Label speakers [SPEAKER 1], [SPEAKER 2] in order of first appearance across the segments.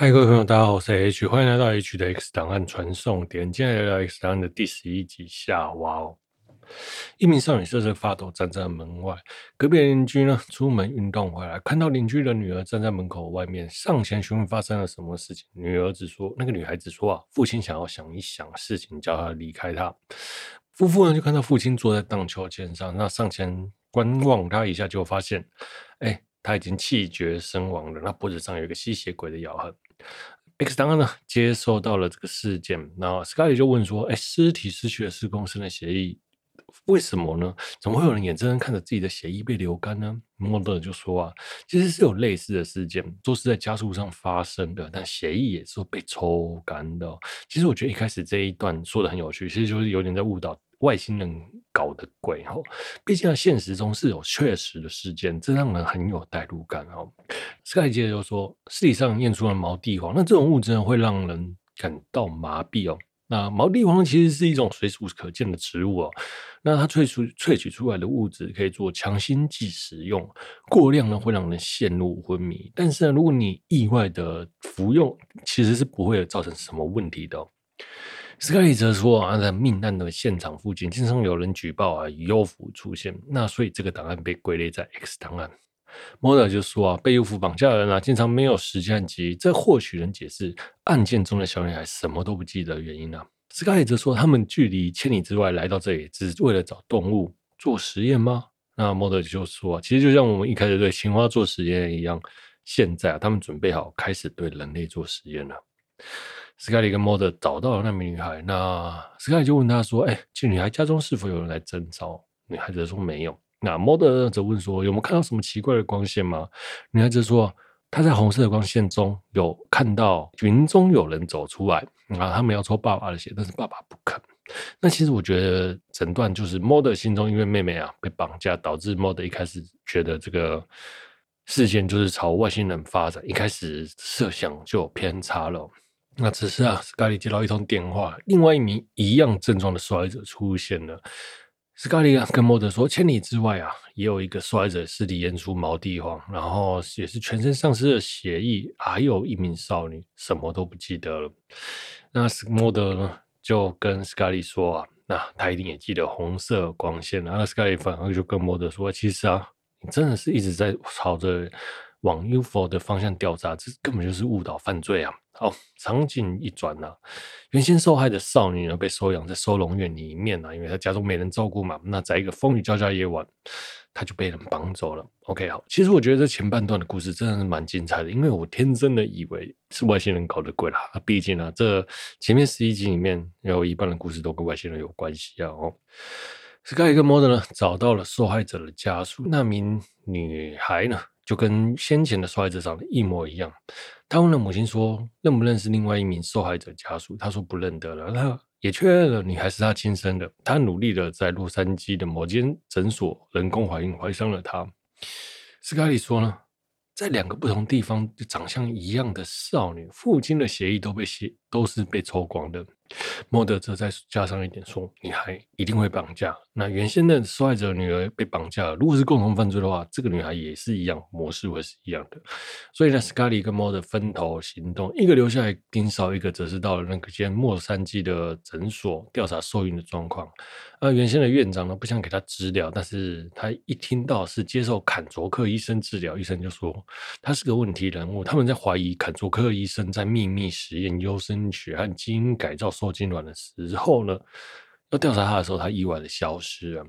[SPEAKER 1] 嗨，各位朋友，大家好，我是 H，欢迎来到 H 的 X 档案传送点。今天来到 X 档案的第十一集下，哇哦！一名少女瑟瑟发抖站在门外，隔壁邻居呢出门运动回来，看到邻居的女儿站在门口外面，上前询问发生了什么事情。女儿只说：“那个女孩子说啊，父亲想要想一想事情，叫她离开他。”夫妇呢就看到父亲坐在荡秋千上，那上前观望他一下，就发现，哎，他已经气绝身亡了，那脖子上有一个吸血鬼的咬痕。X 档案呢接收到了这个事件，那 Scully 就问说：“哎，尸体失去了施工生的血液，为什么呢？怎么会有人眼睁睁看着自己的血液被流干呢？”Mulder 就说：“啊，其实是有类似的事件，都是在加速上发生的，但血液也是被抽干的。其实我觉得一开始这一段说的很有趣，其实就是有点在误导。”外星人搞的鬼哈，毕竟在现实中是有确实的事件，这让人很有代入感哦。Sky 接着就说，尸体上验出了毛地黄，那这种物质呢会让人感到麻痹哦。那毛地黄其实是一种随处可见的植物哦，那它萃出萃取出来的物质可以做强心剂使用，过量呢会让人陷入昏迷，但是呢，如果你意外的服用，其实是不会造成什么问题的哦。斯卡利则说啊，在命案的现场附近经常有人举报啊，幽浮出现，那所以这个档案被归类在 X 档案。莫德就说啊，被幽浮绑架的人啊，经常没有时间记忆，这或许能解释案件中的小女孩什么都不记得的原因呢、啊。斯卡利则说，他们距离千里之外来到这里，只是为了找动物做实验吗？那莫德就说，其实就像我们一开始对青蛙做实验一样，现在啊，他们准备好开始对人类做实验了。斯凯利跟莫德找到了那名女孩，那斯凯利就问他说：“哎、欸，这女孩家中是否有人来征召？”女孩子说：“没有。”那莫德则问说：“有没有看到什么奇怪的光线吗？”女孩子说：“她在红色的光线中有看到云中有人走出来啊，他们要抽爸爸的血，但是爸爸不肯。”那其实我觉得整段就是莫德心中因为妹妹啊被绑架，导致莫德一开始觉得这个事件就是朝外星人发展，一开始设想就有偏差了。那只是啊，斯卡利接到一通电话，另外一名一样症状的受害者出现了。斯卡利，跟莫德说，千里之外啊，也有一个受害者尸体验出毛地黄，然后也是全身丧失了血液，还有一名少女什么都不记得了。那斯莫德呢，就跟斯卡利说啊，那他一定也记得红色光线。然后斯卡利反而就跟莫德说，其实啊，你真的是一直在朝着往 UFO 的方向调查，这根本就是误导犯罪啊！好，场景一转呢、啊，原先受害的少女呢被收养在收容院里面呢、啊，因为她家中没人照顾嘛。那在一个风雨交加夜晚，她就被人绑走了。OK，好，其实我觉得这前半段的故事真的是蛮精彩的，因为我天真的以为是外星人搞的鬼啦。毕竟呢，这前面十一集里面有一半的故事都跟外星人有关系啊。哦，Sky 跟 Mod 呢找到了受害者的家属，那名女孩呢，就跟先前的受害者长得一模一样。他问了母亲说：“认不认识另外一名受害者家属？”他说：“不认得了。”他也确认了女孩是他亲生的。他努力的在洛杉矶的某间诊所人工怀孕，怀上了她。斯卡利说呢。在两个不同地方长相一样的少女，父亲的血液都被血都是被抽光的。莫德则再加上一点说，女孩一定会绑架。那原先的受害者女儿被绑架了，如果是共同犯罪的话，这个女孩也是一样，模式会是一样的。所以呢，斯卡利跟莫德分头行动，一个留下来盯梢，一个则是到了那个间莫山矶的诊所调查受孕的状况。而原先的院长呢，不想给他治疗，但是他一听到是接受坎卓克医生治疗，医生就说他是个问题人物，他们在怀疑坎卓克医生在秘密实验优生学和基因改造受精卵的时候呢，要调查他的时候，他意外的消失了。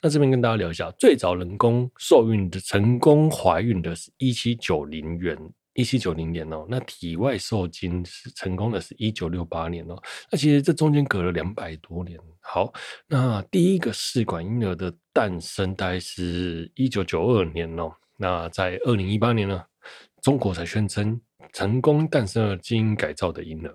[SPEAKER 1] 那这边跟大家聊一下，最早人工受孕的成功怀孕的是一七九零年。一七九零年哦，那体外受精是成功的，是一九六八年哦。那其实这中间隔了两百多年。好，那第一个试管婴儿的诞生大概是一九九二年哦。那在二零一八年呢，中国才宣称成功诞生了基因改造的婴儿。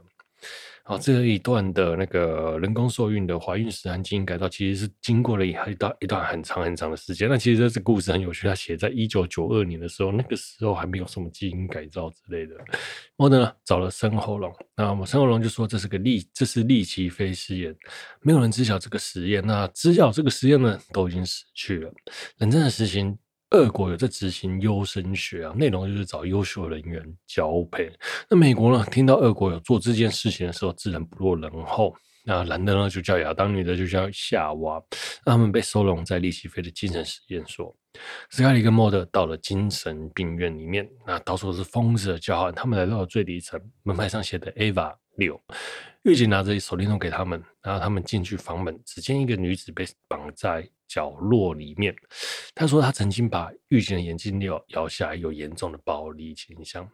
[SPEAKER 1] 好，这一段的那个人工受孕的怀孕时和基因改造，其实是经过了一一段一段很长很长的时间。那其实这个故事很有趣，他写在一九九二年的时候，那个时候还没有什么基因改造之类的。莫德呢找了申喉龙，那我们深喉龙就说这是个利，这是利奇非实验，没有人知晓这个实验。那知晓这个实验呢，都已经死去了。冷战的实行俄国有在执行优生学啊，内容就是找优秀人员交配。那美国呢，听到俄国有做这件事情的时候，自然不落人后。那男的呢就叫亚当，女的就叫夏娃。那他们被收容在利希菲的精神实验所。斯卡利跟莫德到了精神病院里面，那到处都是疯子的叫喊。他们来到了最底层，门牌上写的 “Ava 六”。狱警拿着手电筒给他们，然后他们进去房门，只见一个女子被绑在角落里面。他说他曾经把狱警的眼睛咬咬下来，有严重的暴力倾向。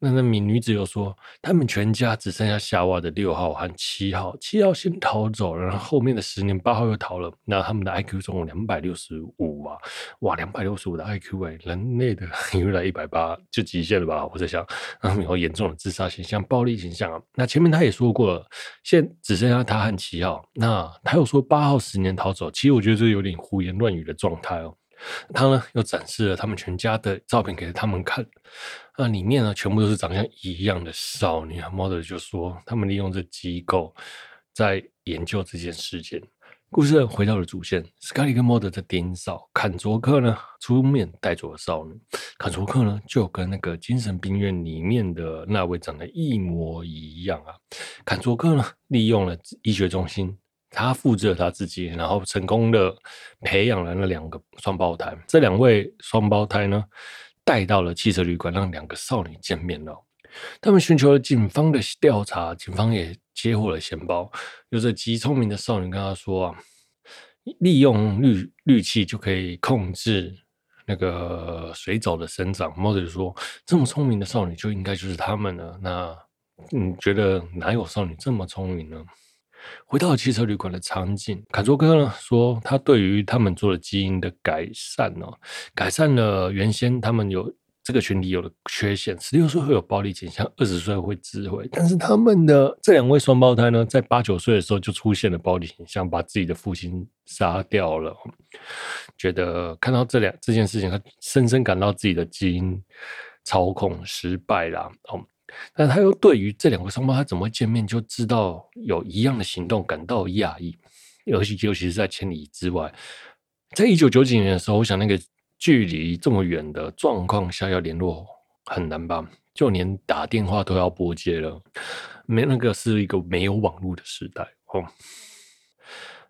[SPEAKER 1] 那那名女子又说，他们全家只剩下夏娃的六号和七号，七号先逃走，然后后面的十年八号又逃了。那他们的 IQ 总共两百六十五啊，哇，两百六十五的 IQ 哎，人类的原来一百八就极限了吧？我在想，然后有严重的自杀倾向、暴力倾向啊。那前面他也说过了。现只剩下他和七要，那他又说八号十年逃走，其实我觉得这有点胡言乱语的状态哦。他呢又展示了他们全家的照片给他们看，那里面呢全部都是长相一样的少女。莫德就说他们利用这机构在研究这件事件。故事回到了主线，斯卡利跟莫德在盯梢，坎卓克呢出面带走了少女。坎卓克呢就跟那个精神病院里面的那位长得一模一样啊。坎卓克呢利用了医学中心，他复制了他自己，然后成功的培养了那两个双胞胎。这两位双胞胎呢带到了汽车旅馆，让两个少女见面了。他们寻求了警方的调查，警方也接获了线报。有着极聪明的少女跟他说：“啊，利用氯氯气就可以控制那个水藻的生长。”莫德说：“这么聪明的少女就应该就是他们了。”那你觉得哪有少女这么聪明呢？回到汽车旅馆的场景，坎卓哥呢说：“他对于他们做了基因的改善呢，改善了原先他们有。”这个群体有了缺陷，十六岁会有暴力倾向，二十岁会自毁。但是他们的这两位双胞胎呢，在八九岁的时候就出现了暴力倾向，把自己的父亲杀掉了。觉得看到这两这件事情，他深深感到自己的基因操控失败了。哦，但他又对于这两个双胞胎怎么会见面就知道有一样的行动感到讶异，尤其尤其是在千里之外，在一九九几年的时候，我想那个。距离这么远的状况下要联络很难吧？就连打电话都要拨接了，没那个是一个没有网络的时代哦。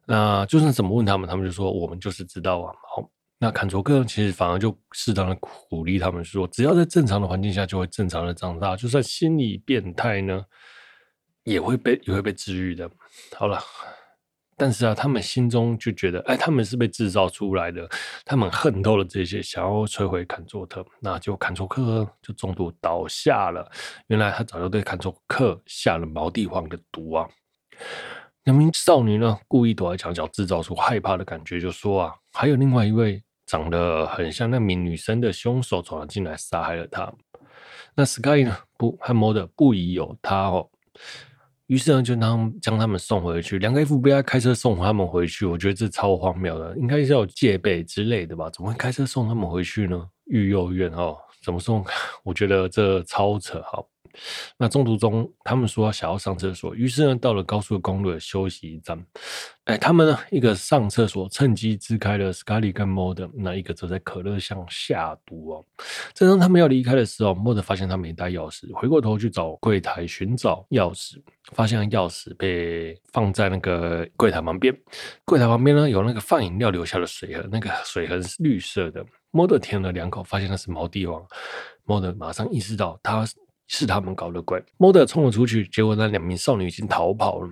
[SPEAKER 1] 那就算怎么问他们，他们就说我们就是知道啊。好，那坎卓克其实反而就适当的鼓励他们说，只要在正常的环境下就会正常的长大，就算心理变态呢，也会被也会被治愈的。好了。但是啊，他们心中就觉得，哎，他们是被制造出来的，他们恨透了这些，想要摧毁坎卓特，那就坎卓克就中毒倒下了。原来他早就对坎卓克下了毛地黄的毒啊！两名少女呢，故意躲在墙角，制造出害怕的感觉，就说啊，还有另外一位长得很像那名女生的凶手闯了进来，杀害了她。那 Sky 呢，不，和 Mulder 不疑有他哦。于是呢，就将将他们送回去。两个 FBI 开车送他们回去，我觉得这超荒谬的，应该是要有戒备之类的吧？怎么会开车送他们回去呢？育幼院哦，怎么送？我觉得这超扯，好。那中途中，他们说想要上厕所，于是呢，到了高速公路的休息站，哎，他们呢，一个上厕所，趁机支开了 Scully 跟 Mulder，那一个则在可乐上下毒哦。正当他们要离开的时候，Mulder 发现他没带钥匙，回过头去找柜台寻找钥匙，发现钥匙被放在那个柜台旁边，柜台旁边呢有那个放饮料留下的水盒，那个水盒是绿色的。Mulder 舔了两口，发现那是毛地黄，Mulder 马上意识到他。是他们搞的鬼。Model 冲了出去，结果那两名少女已经逃跑了。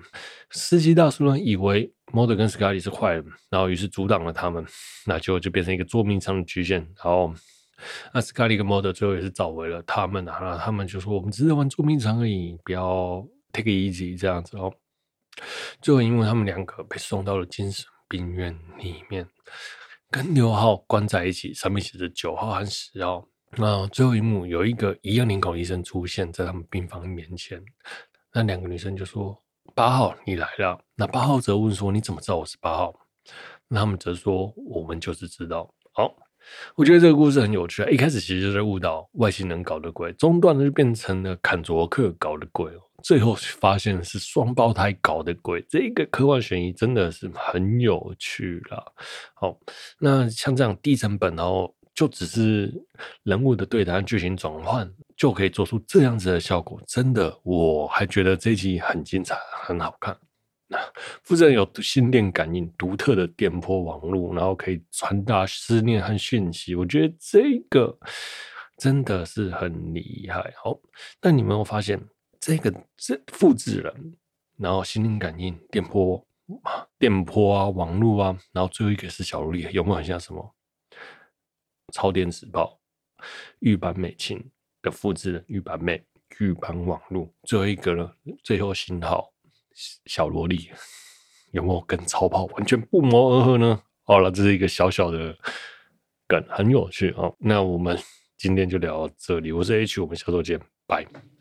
[SPEAKER 1] 司机大叔呢，以为 Model 跟斯卡利是坏人，然后于是阻挡了他们，那就就变成一个捉迷藏的局限。然后，那斯卡利跟 Model 最后也是找回了他们，然后他们就说：“我们只是玩捉迷藏而已，不要 take it easy 这样子哦。”最后，因为他们两个被送到了精神病院里面，跟六号关在一起，上面写着九号和十号。那最后一幕，有一个一样脸孔的医生出现在他们病房面前。那两个女生就说：“八号，你来了。”那八号则问说：“你怎么知道我是八号？”那他们则说：“我们就是知道。”好，我觉得这个故事很有趣。一开始其实就是误导外星人搞的鬼，中段呢就变成了坎卓克搞的鬼，最后发现是双胞胎搞的鬼。这个科幻悬疑真的是很有趣啦。好，那像这样低成本然后。就只是人物的对谈、剧情转换，就可以做出这样子的效果。真的，我还觉得这一集很精彩，很好看。那复制人有心电感应、独特的电波网络，然后可以传达思念和讯息。我觉得这个真的是很厉害。好，但你没有发现，这个这复制人，然后心灵感应、电波、电波啊、网络啊，然后最后一个是小萝莉，有没有很像什么？超电磁炮、玉版美琴的复制人玉坂美、玉版网络，最后一个呢？最后信号小萝莉有没有跟超跑完全不谋而合呢？好了，这是一个小小的梗，很有趣啊。那我们今天就聊到这里，我是 H，我们下周见，拜。